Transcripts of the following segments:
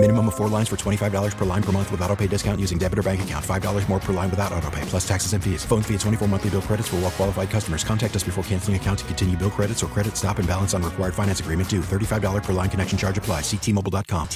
Minimum of four lines for $25 per line per month with auto pay discount using debit or bank account. $5 more per line without auto pay, plus taxes and fees. Phone fee at 24 monthly bill credits for all well qualified customers. Contact us before canceling account to continue bill credits or credit stop and balance on required finance agreement due. $35 per line connection charge apply. Ctmobile.com.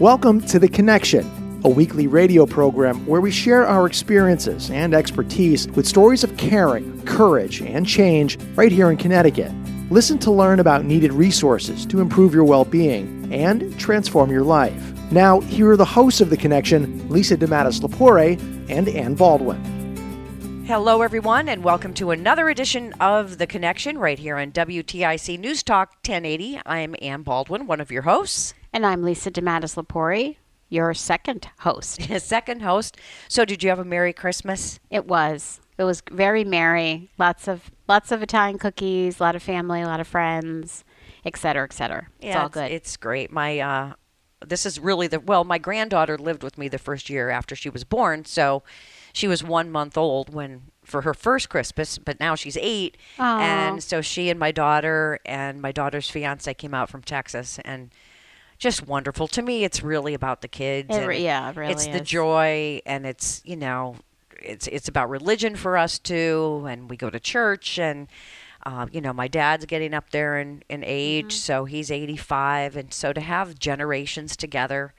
Welcome to The Connection, a weekly radio program where we share our experiences and expertise with stories of caring, courage, and change right here in Connecticut. Listen to learn about needed resources to improve your well being and transform your life. Now, here are the hosts of The Connection Lisa DeMatteis Lepore and Ann Baldwin. Hello, everyone, and welcome to another edition of The Connection right here on WTIC News Talk 1080. I'm Ann Baldwin, one of your hosts. And I'm Lisa DeMatteis Lepore, your second host. second host. So, did you have a Merry Christmas? It was. It was very merry. Lots of lots of Italian cookies, a lot of family, a lot of friends, et cetera, et cetera. Yeah, it's all good. It's great. My uh, this is really the well. My granddaughter lived with me the first year after she was born, so she was one month old when for her first Christmas, but now she's eight, Aw. and so she and my daughter and my daughter's fiance came out from Texas and. Just wonderful to me. It's really about the kids. It and yeah, it really It's the joy, and it's you know, it's it's about religion for us too, and we go to church, and um, you know, my dad's getting up there in, in age, Mm-hmm. so he's 85. And so to have generations together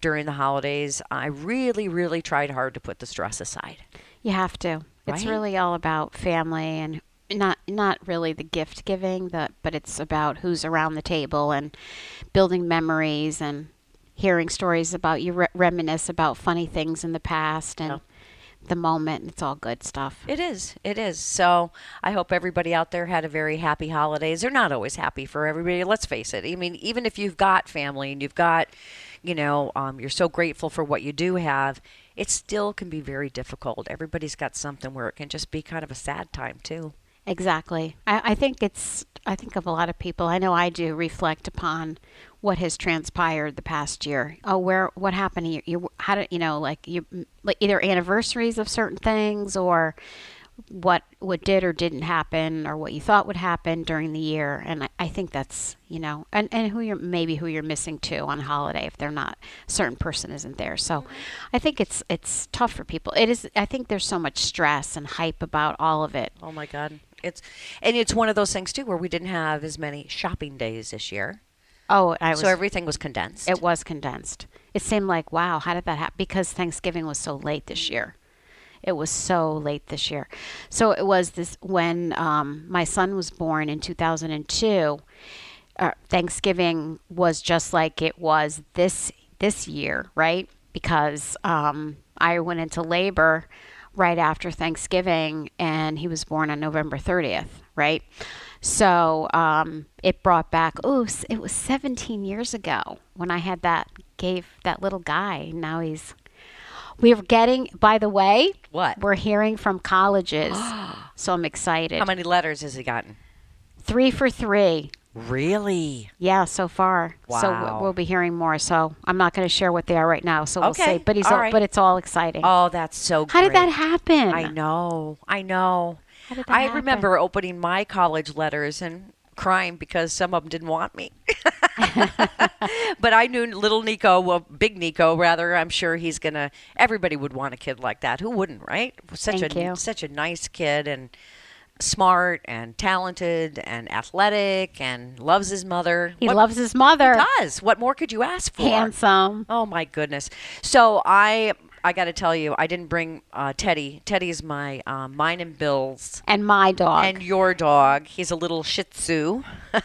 during the holidays, I really, really tried hard to put the stress aside. You have to. It's really all about family and not not really the gift giving, the, but it's about who's around the table and building memories and hearing stories about you re- reminisce about funny things in the past and the moment. It's all good stuff. It is. It is. So I hope everybody out there had a very happy holidays. They're not always happy for everybody. Let's face it. I mean, even if you've got family and you've got, you know, um, you're so grateful for what you do have, it still can be very difficult. Everybody's got something where it can just be kind of a sad time too. Exactly. I, I think it's. I think of a lot of people. I know I do reflect upon what has transpired the past year. Oh, where what happened? You, you how did you know? Like you, like either anniversaries of certain things or what what did or didn't happen or what you thought would happen during the year and I, I think that's you know and, and who you're maybe who you're missing too on holiday if they're not a certain person isn't there so mm-hmm. i think it's it's tough for people it is i think there's so much stress and hype about all of it Oh my God. It's and it's one of those things too where we didn't have as many shopping days this year. Oh i was so everything was condensed. It was condensed. It seemed like, wow, how did that happen? Because Thanksgiving was so late this year. It was so late this year. So it was this when um, my son was born in 2002. Uh, Thanksgiving was just like it was this this year, right? Because um, I went into labor right after Thanksgiving, and he was born on November 30th, right? So um, it brought back. Oh, it was 17 years ago when I had that gave that little guy. Now he's. We're getting. By the way, What? we're hearing from colleges, so I'm excited. How many letters has he gotten? Three for three. Really? Yeah, so far. So Wow. w- we'll be hearing more. So I'm not going to share what they are right now. So we'll Okay, see. But he's all all, right. but it's all exciting. Oh, that's so good. How did that happen? I know. I know. How did that I happen? remember opening my college letters and crying because some of them didn't want me. but I knew little Nico, well, big Nico rather. I'm sure he's gonna. Everybody would want a kid like that. Who wouldn't, right? Such Thank a you. such a nice kid and smart and talented and athletic and loves his mother. He What- loves his mother. He does. What more could you ask for? Handsome. Oh my goodness. So I I got to tell you, I didn't bring uh, Teddy. Teddy's my um, mine and Bill's And my dog. and your dog. He's a little Shih Tzu.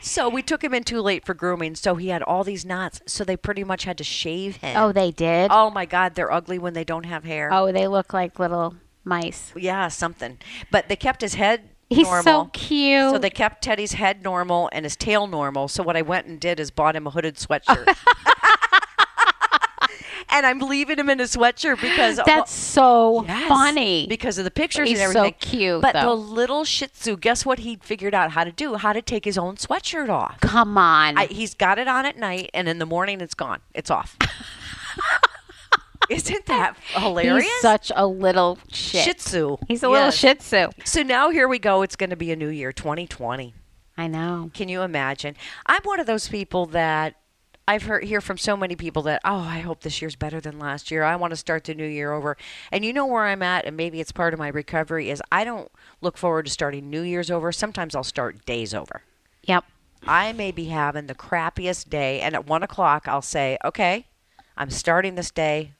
so we took him in too late for grooming. So he had all these knots. So they pretty much had to shave him. oh, they did. Oh my God, they're ugly when they don't have hair. Oh, they look like little mice. Yeah, something. But they kept his head He's normal. so cute. So they kept Teddy's head normal and his tail normal. So what I went and did is bought him a hooded sweatshirt. and I'm leaving him in a sweatshirt because That's uh, so Yes, funny. because of the pictures He's and so cute, But the little Shih Tzu, guess what he figured out how to do? How to take his own sweatshirt off. Come on. I, he's got it on at night, and in the morning it's gone. It's off. Isn't that hilarious? He's such a little shit. Shih Tzu. He's a little Yes. Shih Tzu. So now here we go. It's going to be a new year, 2020. I know. Can you imagine? I'm one of those people that I've heard hear from so many people that oh, I hope this year's better than last year. I want to start the new year over. And you know where I'm at, and maybe it's part of my recovery is I don't look forward to starting New Year's over. Sometimes I'll start days over. Yep. I may be having the crappiest day, and at one o'clock I'll say, okay, I'm starting this day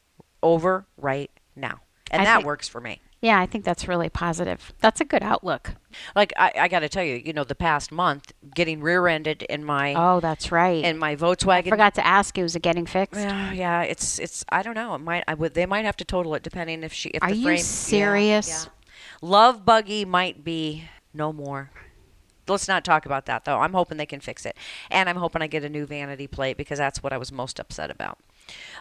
over right now, and I that think- works for me. Yeah, I think that's really positive. That's a good outlook. Like I, I got to tell you, you know, the past month getting rear-ended in my Oh, that's right. in my Volkswagen. I forgot to ask you, is it getting fixed? Yeah, yeah, it's it's. I don't know. It might. I would. They might have to total it depending if she. If Are the you frame, yeah, serious? yeah. Love buggy might be no more. Let's not talk about that though. I'm hoping they can fix it, and I'm hoping I get a new vanity plate because that's what I was most upset about.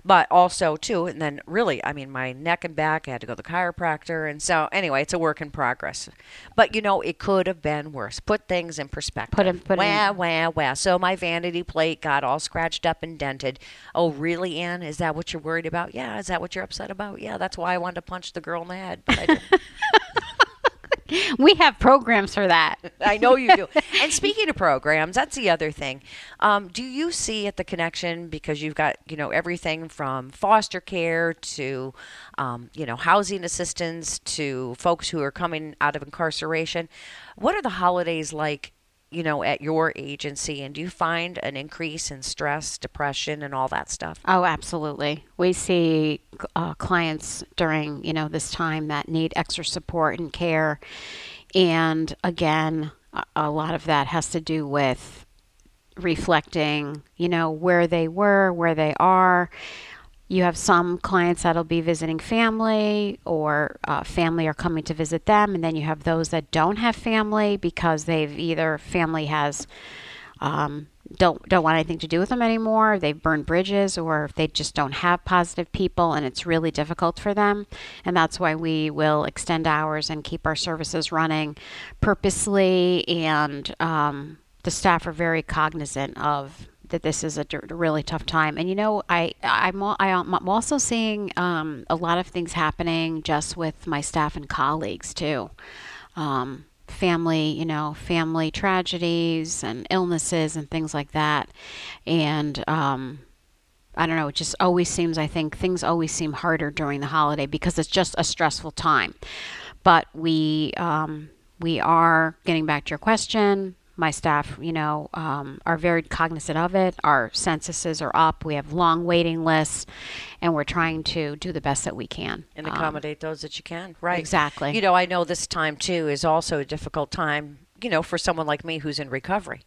But also too, and then really, I mean, my neck and back. I had to go to the chiropractor, and so anyway, it's a work in progress. But you know, it could have been worse. Put things in perspective. Put 'em- put wah in- wah wah. So my vanity plate got all scratched up and dented. Oh, really, Ann? Is that what you're worried about? Yeah. Is that what you're upset about? Yeah. That's why I wanted to punch the girl in the head, but I didn't. We have programs for that. I know you do. And speaking of programs, that's the other thing. Um, do you see at the connection because you've got you know everything from foster care to um, you know housing assistance to folks who are coming out of incarceration? What are the holidays like? You know, at your agency, and do you find an increase in stress, depression, and all that stuff? Oh, absolutely. We see uh, clients during you know this time that need extra support and care, and again, a, a lot of that has to do with reflecting, you know, where they were, where they are. You have some clients that'll be visiting family, or uh, family are coming to visit them, and then you have those that don't have family because they've either family has um, don't don't want anything to do with them anymore. They've burned bridges, or they just don't have positive people, and it's really difficult for them. And that's why we will extend hours and keep our services running purposely. And um, the staff are very cognizant of that. This is a really tough time. And you know, I I'm I, am I'm also seeing um, a lot of things happening just with my staff and colleagues too. Um, family, you know, family tragedies and illnesses and things like that. And um, I don't know, it just always seems, I think, things always seem harder during the holiday because it's just a stressful time. But we, um, we are getting back to your question. My staff, you know, um, are very cognizant of it. Our censuses are up. We have long waiting lists, and we're trying to do the best that we can. and Um, accommodate those that you can. Right. exactly. You know, I know this time too is also a difficult time, you know, for someone like me who's in recovery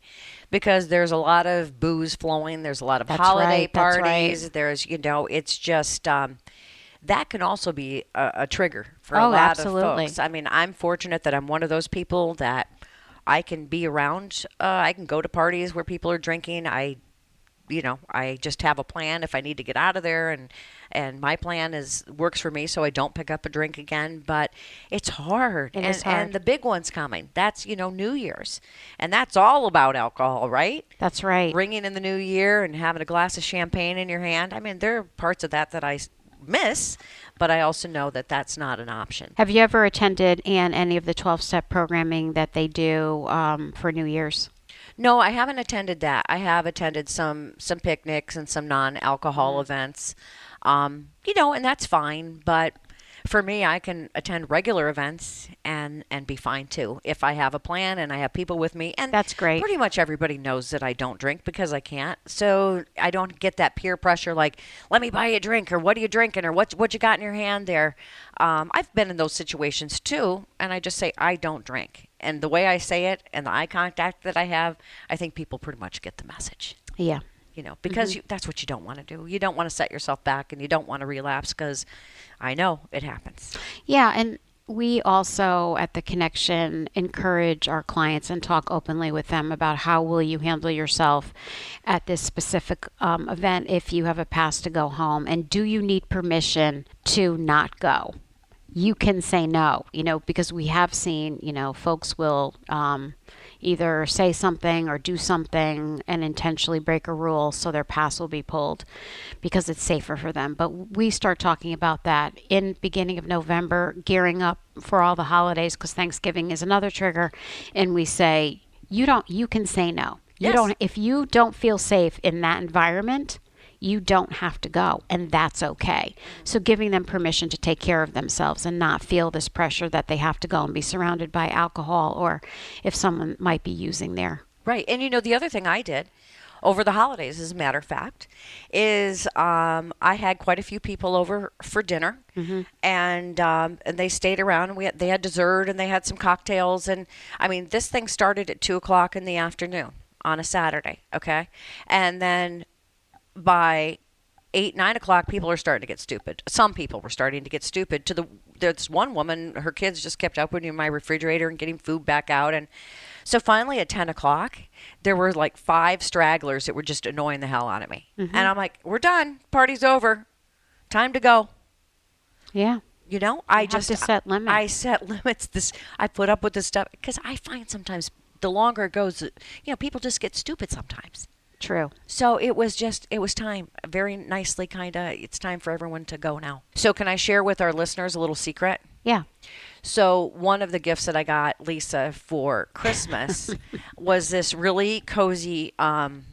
because there's a lot of booze flowing, there's a lot of That's holiday right, that's right. parties, there's, you know, it's just um that can also be a, a trigger for a Oh, lot absolutely. of folks. I mean, I'm fortunate that I'm one of those people that I can be around. Uh, I can go to parties where people are drinking. I you know i just have a plan if i need to get out of there and and my plan is works for me so i don't pick up a drink again but it's hard It and, hard. and the big one's coming that's you know new year's and that's all about alcohol right That's right. ringing in the new year and having a glass of champagne in your hand i mean there are parts of that that i miss but i also know that that's not an option Have you ever attended and any of the 12 step programming that they do um, for New Year's? No, I haven't attended that. I have attended some some picnics and some non-alcohol Mm. events. Um, you know, and that's fine, but for me, I can attend regular events and and be fine too if I have a plan and I have people with me. And That's great. Pretty much everybody knows that I don't drink because I can't, so I don't get that peer pressure like, "Let me buy you a drink," or "What are you drinking?" or "What what you got in your hand there." Um, I've been in those situations too, and I just say I don't drink. And the way I say it and the eye contact that I have, I think people pretty much get the message Yeah. You know, because Mm-hmm. you, that's what you don't want to do. You don't want to set yourself back and you don't want to relapse because I know it happens. Yeah, and we also at the connection encourage our clients and talk openly with them about how will you handle yourself at this specific um, event if you have a pass to go home and do you need permission to not go you can say no you know because we have seen you know folks will um, either say something or do something and intentionally break a rule so their pass will be pulled because it's safer for them. But we start talking about that in beginning of November, gearing up for all the holidays because Thanksgiving is another trigger and we say you don't you can say no. You Yes. don't if you don't feel safe in that environment, you don't have to go, and that's okay. So, giving them permission to take care of themselves and not feel this pressure that they have to go and be surrounded by alcohol or if someone might be using their. Right. And you know, the other thing I did over the holidays, as a matter of fact, is um, I had quite a few people over for dinner, and um, and they stayed around. And we had, they had dessert and they had some cocktails, and I mean, this thing started at two o'clock in the afternoon on a Saturday. Okay, and then by eight nine o'clock people are starting to get stupid. Some people were starting to get stupid to the there's one woman her kids just kept opening my refrigerator and getting food back out. And so finally at 10 o'clock there were like five stragglers that were just annoying the hell out of me. Mm-hmm. And i'm like we're done. Party's over. Time to go. Yeah. you know i have just to set limits. i set limits. This i put up with this stuff because i find sometimes the longer it goes you know people just get stupid sometimes True. so it was just, it was time. Very nicely, kind of. It's time for everyone to go now. So, can I share with our listeners a little secret? Yeah. So, one of the gifts that I got Lisa for Christmas was this really cozy um,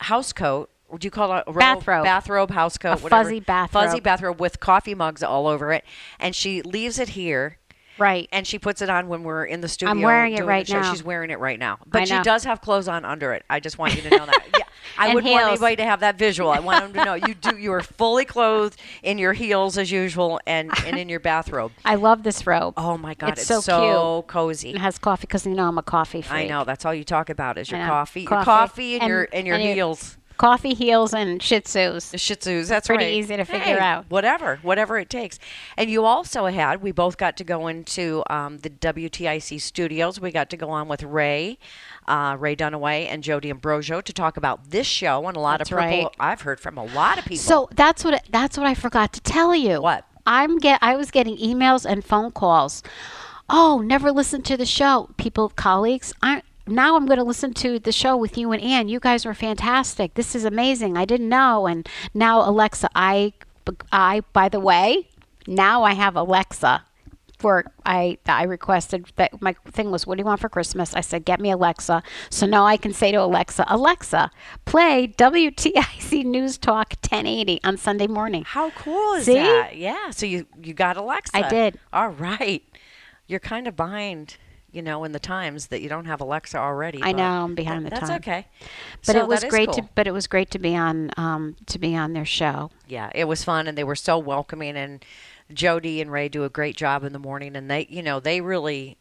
house coat. do you call it a robe? Bathrobe. Bathrobe, house coat, A whatever. fuzzy bathrobe. Fuzzy bathrobe with coffee mugs all over it. And she leaves it here. Right. And she puts it on when we're in the studio. I'm wearing it right now. She's wearing it right now. But she does have clothes on under it. I just want you to know that. Yeah. I wouldn't want anybody to have that visual. I want them to know you do. You are fully clothed in your heels as usual, and, and in your bathrobe. I love this robe. Oh my God, It's it's, so so, It cozy. has coffee because you know I'm a coffee freak. I know that's all you talk about is your know. coffee, your coffee, and, your and your heels. Coffee, heels, and Shih Tzus. The Shih Tzus. That's Pretty right. easy to figure Hey, out. Whatever, whatever it takes. And you also had. We both got to go into um, the WTIC studios. We got to go on with Ray, uh, Ray Dunaway, and Joe D'Ambrosio to talk about this show and a lot That's of purple. right. I've heard from a lot of people. So that's what that's what I forgot to tell you. What? I'm get I was getting emails and phone calls. Oh, never listened to the show. People, colleagues, I now I'm going to listen to the show with you and Ann. You guys were fantastic. This is amazing. I didn't know. And now Alexa, I I by the way, now I have Alexa. For I I requested that my thing was what do you want for Christmas? I said get me Alexa. So now I can say to Alexa, Alexa, play WTIC News Talk 1080 on Sunday morning. How cool is See? that? Yeah. So you you got Alexa. I did. All right. You're kind of behind, you know, in the times that you don't have Alexa already. I know, I'm behind the That's time. okay. But So it was that great to but it was great to be on um to be on their show. yeah, it was fun, and they were so welcoming. And Joe D and Ray do a great job in the morning, and they, you know, they really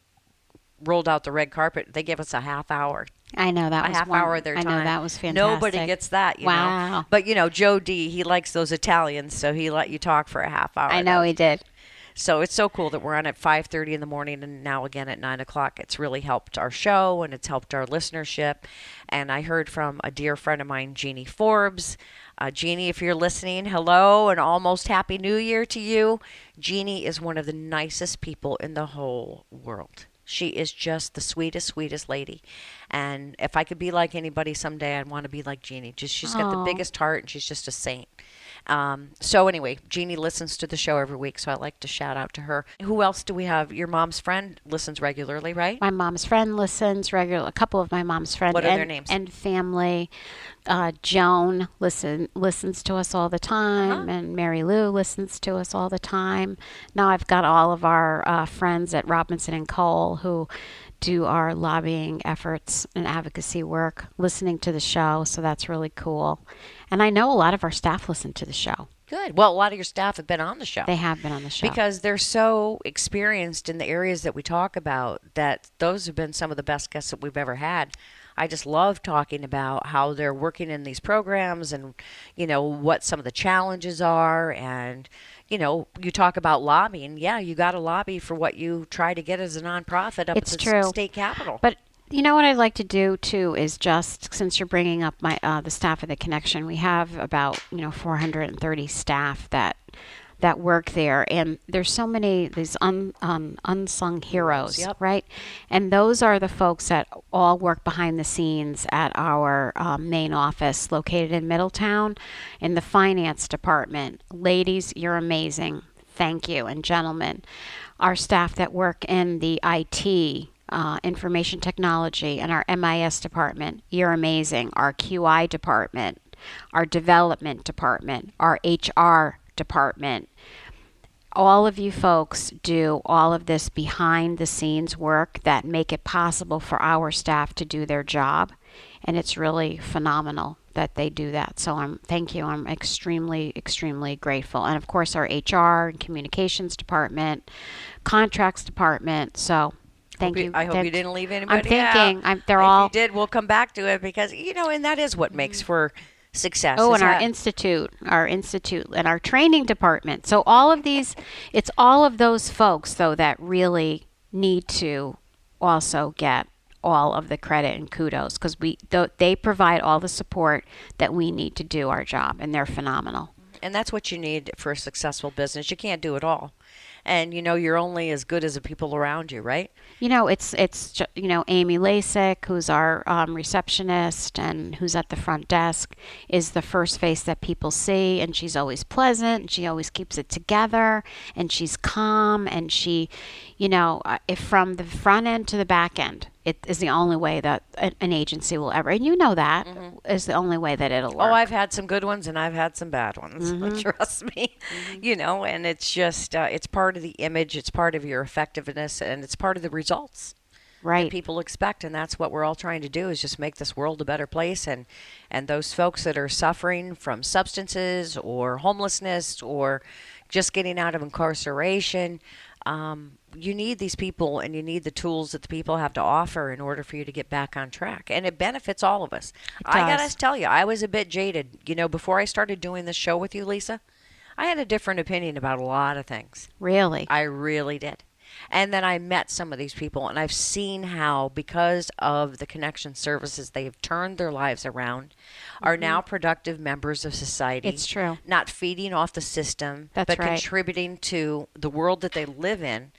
rolled out the red carpet. They gave us a half hour, I know that a was half one, hour of their time. I know that was fantastic. Nobody gets that, you know. wow. But you know, Joe D, he likes those Italians, so he let you talk for a half hour. I know he did. So it's so cool that we're on at 5:30 in the morning and now again at 9 o'clock. It's really helped our show and it's helped our listenership. And I heard from a dear friend of mine, Jeannie Forbes. Uh, Jeannie, if you're listening, hello and almost happy New Year to you. Jeannie is one of the nicest people in the whole world. She is just the sweetest, sweetest lady. And if I could be like anybody someday, I'd want to be like Jeannie. Just she's got the biggest heart and she's just a saint. Um, so anyway, Jeannie listens to the show every week, so I like to shout out to her. Who else do we have? Your mom's friend listens regularly, right? My mom's friend listens regular. A couple of my mom's friends. What are and, their names? And family. Uh, Joan listen listens to us all the time, Uh-huh. and Mary Lou listens to us all the time. Now I've got all of our uh, friends at Robinson and Cole who do our lobbying efforts and advocacy work listening to the show, so that's really cool. And I know a lot of our staff listen to the show. Good. Well, a lot of your staff have been on the show. They have been on the show. because they're so experienced in the areas that we talk about that those have been some of the best guests that we've ever had I just love talking about how they're working in these programs and, you know, what some of the challenges are. And, you know, you talk about lobbying. Yeah, you got to lobby for what you try to get as a nonprofit up It's at the true. state capitol. But you know what I'd like to do too is just since you're bringing up my uh, the staff of the connection, we have about you know 430 staff that that work there, and there's so many these un, um, unsung heroes, Yep. right? And those are the folks that all work behind the scenes at our um, main office located in Middletown, in the finance department. Ladies, you're amazing. Thank you, and gentlemen, our staff that work in the IT uh, information technology and our MIS department. You're amazing. Our QI department, our development department, our HR department. All of you folks do all of this behind the scenes work that make it possible for our staff to do their job. And it's really phenomenal that they do that. So I'm thank you. I'm extremely, extremely grateful. And of course our HR and communications department, contracts department. So thank Hope you. I hope They're- you didn't leave anybody I'm thinking out. I'm, they're if all you did, we'll come back to it because you know, and that is what makes mm-hmm. for success. Oh, and our that- institute, our institute, and our training department. So all of these, it's all of those folks though that really need to also get all of the credit and kudos because we th- they provide all the support that we need to do our job, and they're phenomenal. and that's what you need for a successful business. You can't do it all, and you know you're only as good as the people around you, right? You know, it's it's you know Amy Lasik, who's our um, receptionist and who's at the front desk, is the first face that people see, and she's always pleasant. And she always keeps it together, and she's calm, and she, you know, uh, if from the front end to the back end, it is the only way that an agency will ever, and you know that mm-hmm. is the only way that it'll oh, work. Oh, I've had some good ones and I've had some bad ones. Mm-hmm. Trust me, mm-hmm. you know. And it's just uh, it's part of the image, it's part of your effectiveness, and it's part of the results. right. people expect and that's what we're all trying to do is just make this world a better place and and those folks that are suffering from substances or homelessness or just getting out of incarceration um, you need these people and you need the tools that the people have to offer in order for you to get back on track. And it benefits all of us. I gotta tell you i was a bit jaded. You know before i started doing this show with you lisa i had a different opinion about a lot of things. Really. I really did. And then I met some of these people, and I've seen how, because of the connection services, they have turned their lives around, are now productive members of society. Mm-hmm. It's true. Not feeding off the system, That's but right. contributing to the world that they live in.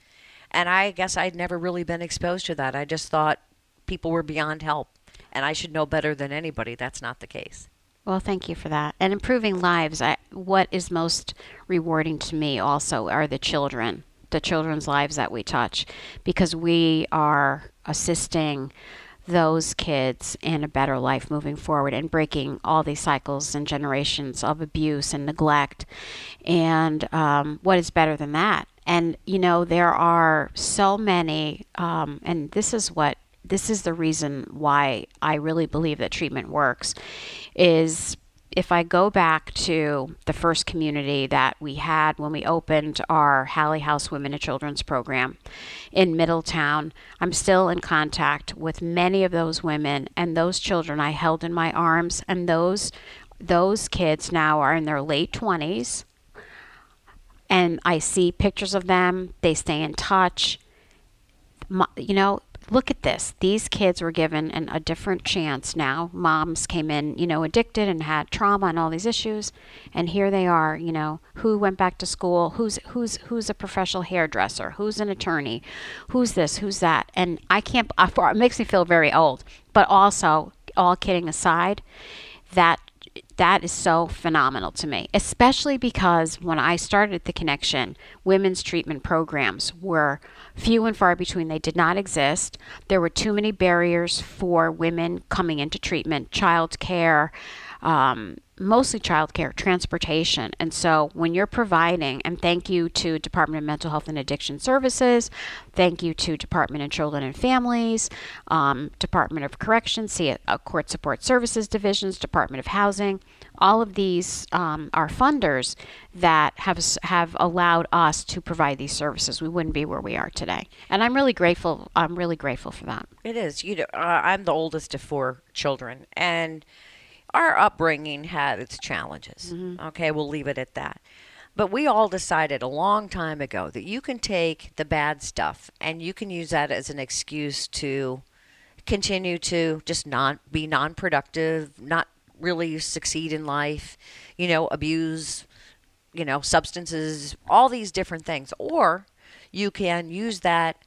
And I guess I'd never really been exposed to that. I just thought people were beyond help, and I should know better than anybody. That's not the case. Well, thank you for that. And improving lives, I, what is most rewarding to me also are the children, the children's lives that we touch, because we are assisting those kids in a better life moving forward and breaking all these cycles and generations of abuse and neglect. And um, what is better than that? And, you know, there are so many, um, and this is what this is the reason why I really believe that treatment works is if I go back to the first community that we had when we opened our Hallie House Women and Children's program in Middletown, I'm still in contact with many of those women and those children I held in my arms. And those those kids now are in their late 20s and I see pictures of them, they stay in touch. Mo- you know, look at this. These kids were given an, a different chance now. Moms came in, you know, addicted and had trauma and all these issues, and here they are. You know, who went back to school? Who's who's who's a professional hairdresser? Who's an attorney? Who's this? Who's that? And I can't. It makes me feel very old. But also, all kidding aside, that that is so phenomenal to me, especially because when I started the connection, women's treatment programs were few and far between. They did not exist. There were too many barriers for women coming into treatment, child care, um, mostly childcare, transportation. And so when you're providing, and thank you to Department of Mental Health and Addiction Services, thank you to Department of Children and Families, um, Department of Corrections, see it, uh, Court Support Services Divisions, Department of Housing, all of these um, are funders that have have allowed us to provide these services. We wouldn't be where we are today, and I'm really grateful. I'm really grateful for that. It is. You know, uh, I'm the oldest of four children, and our upbringing had its challenges. Mm-hmm. Okay, we'll leave it at that. But we all decided a long time ago that you can take the bad stuff and you can use that as an excuse to continue to just not be non-productive, not really succeed in life, you know, abuse, you know, substances, all these different things. Or you can use that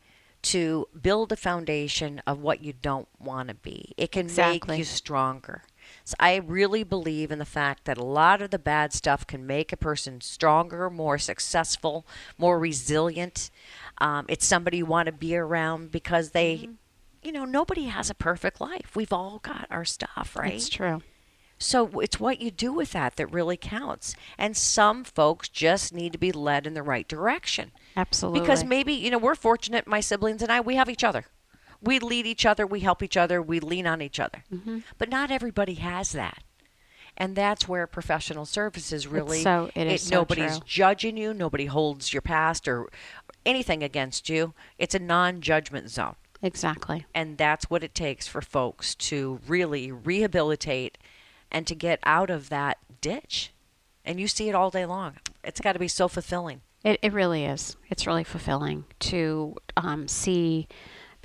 to build a foundation of what you don't want to be. It can Exactly. make you stronger. So I really believe in the fact that a lot of the bad stuff can make a person stronger, more successful, more resilient. Um, it's somebody you want to be around because they, you know, nobody has a perfect life. We've all got our stuff, right? It's true. So it's what you do with that that really counts. And some folks just need to be led in the right direction. Absolutely. Because maybe, you know, we're fortunate, my siblings and I, we have each other. We lead each other, we help each other, we lean on each other. Mm-hmm. But not everybody has that. And that's where professional services really so- it is so nobody's true. judging you, nobody holds your past or anything against you. It's a non-judgment zone. exactly. And that's what it takes for folks to really rehabilitate and to get out of that ditch. And you see it all day long. It's got to be so fulfilling. It, it really is. It's really fulfilling to um, see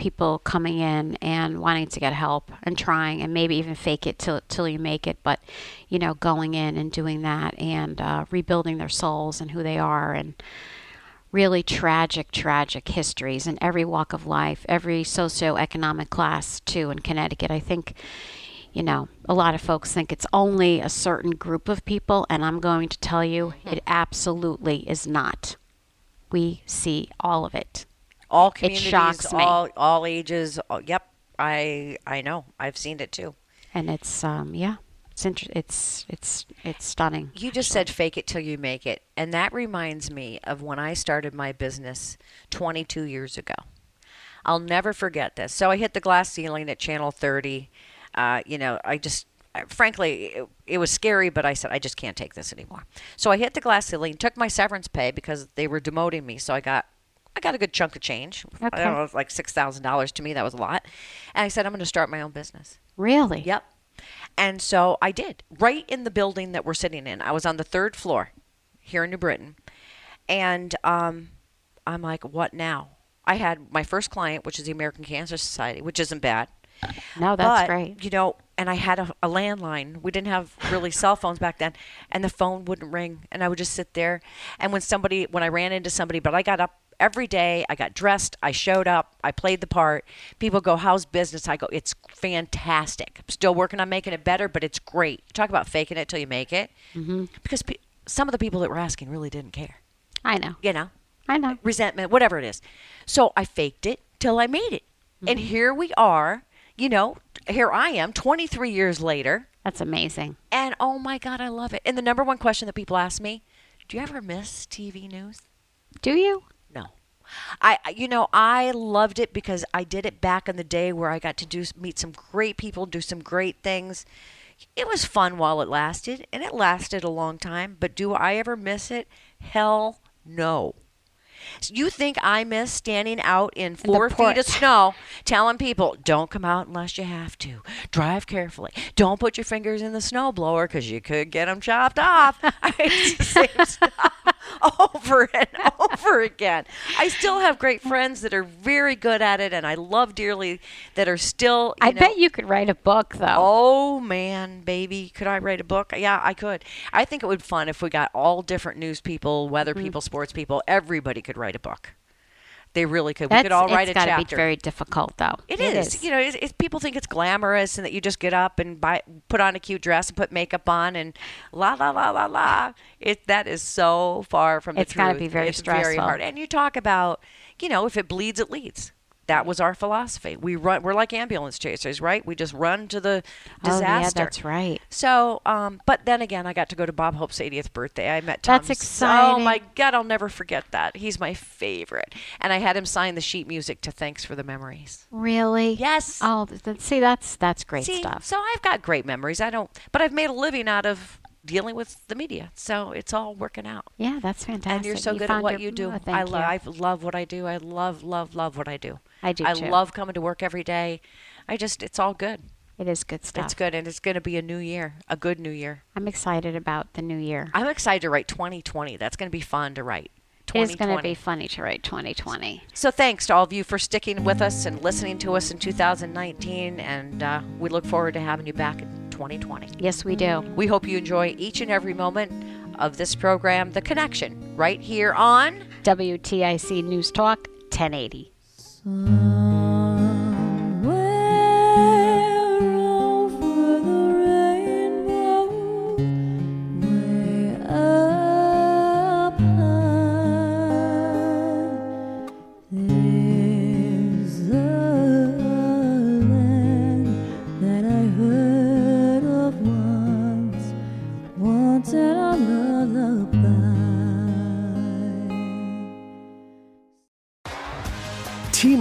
people coming in and wanting to get help and trying and maybe even fake it till till you make it. But you know, going in and doing that and uh, rebuilding their souls and who they are and really tragic, tragic histories in every walk of life, every socioeconomic class too in Connecticut. I think you know, a lot of folks think it's only a certain group of people, and I'm going to tell you it absolutely is not. We see all of it. All It communities, shocks me. all all ages. all- yep, I I know. I've seen it too. And it's um yeah, it's inter- it's it's it's stunning. You just said fake it till you make it. And that reminds me of when I started my business 22 years ago. I'll never forget this. So I hit the glass ceiling at Channel 30. Uh, you know, I just, frankly, it, it was scary, but I said, I just can't take this anymore. So I hit the glass ceiling, took my severance pay because they were demoting me. So I got. Got a good chunk of change. I don't know, like six thousand dollars to me. That was a lot. And I said, I'm going to start my own business. Really? Yep. And so I did, right in the building that we're sitting in. I was on the third floor here in New Britain. And um, I'm like, what now? I had my first client, which is the American Cancer Society, which isn't bad. No, that's but, great. You know, and I had a, a landline. We didn't have really cell phones back then, and the phone wouldn't ring, and I would just sit there. And when somebody, when I ran into somebody, but I got up every day. I got dressed. I showed up. I played the part. People go, "How's business?" I go, "It's fantastic. I'm still working on making it better, but it's great." Talk about faking it till you make it, mm-hmm. because pe- some of the people that were asking really didn't care. I know. You know, I know. resentment, whatever it is. So I faked it till I made it. And here we are, you know, here I am 23 years later. That's amazing. And oh my God, I love it. And the number one question that people ask me do you ever miss TV news? Do you? I- you know, I loved it because I did it back in the day where I got to do meet some great people, do some great things. It was fun while it lasted, and it lasted a long time. But do I ever miss it? Hell no. You think I miss standing out in four feet of snow telling people, don't come out unless you have to. Drive carefully. Don't put your fingers in the snow blower because you could get them chopped off. it's the same stuff over and over again. I still have great friends that are very good at it, and I love dearly that are still. I know, bet you could write a book though. Oh man, baby, could I write a book? Yeah, I could. I think it would be fun if we got all different news people, weather Mm-hmm. people, sports people. Everybody could write a book. They really could. That's, we could all write it's a chapter. be very difficult though. It is. You know, it's, it's, people think it's glamorous and that you just get up and buy, put on a cute dress and put makeup on and la la la la la. It that is so far from the It's gotta be very it's very hard. And you talk about, you know, if it bleeds, it leads. That was our philosophy. We run. We're like ambulance chasers, right? We just run to the disaster. Oh yeah, that's right. So, um, but then again, I got to go to Bob Hope's 80th birthday. I met Tom. That's S- Oh my. God, I'll never forget that. He's my favorite. And I had him sign the sheet music to Thanks for the Memories. Really? Yes. Oh, see, that's that's great See, stuff. so I've got great memories. I don't, but I've made a living out of dealing with the media. So it's all working out. Yeah, that's fantastic. And you're so You good at what your- you do. oh, I, thank lo- you. I love what I do. I love, love, love what I do. I do I too. love coming to work every day. I just, it's all good. It is good stuff. It's good. And it's going to be a new year, a good new year. I'm excited about the new year. I'm excited to write 2020. That's going to be fun to write. It is going to be funny to write 2020. So thanks to all of you for sticking with us and listening to us in 2019. And uh, we look forward to having you back in 2020. Yes, we do. We hope you enjoy each and every moment of this program, The Connection, right here on WTIC News Talk 1080.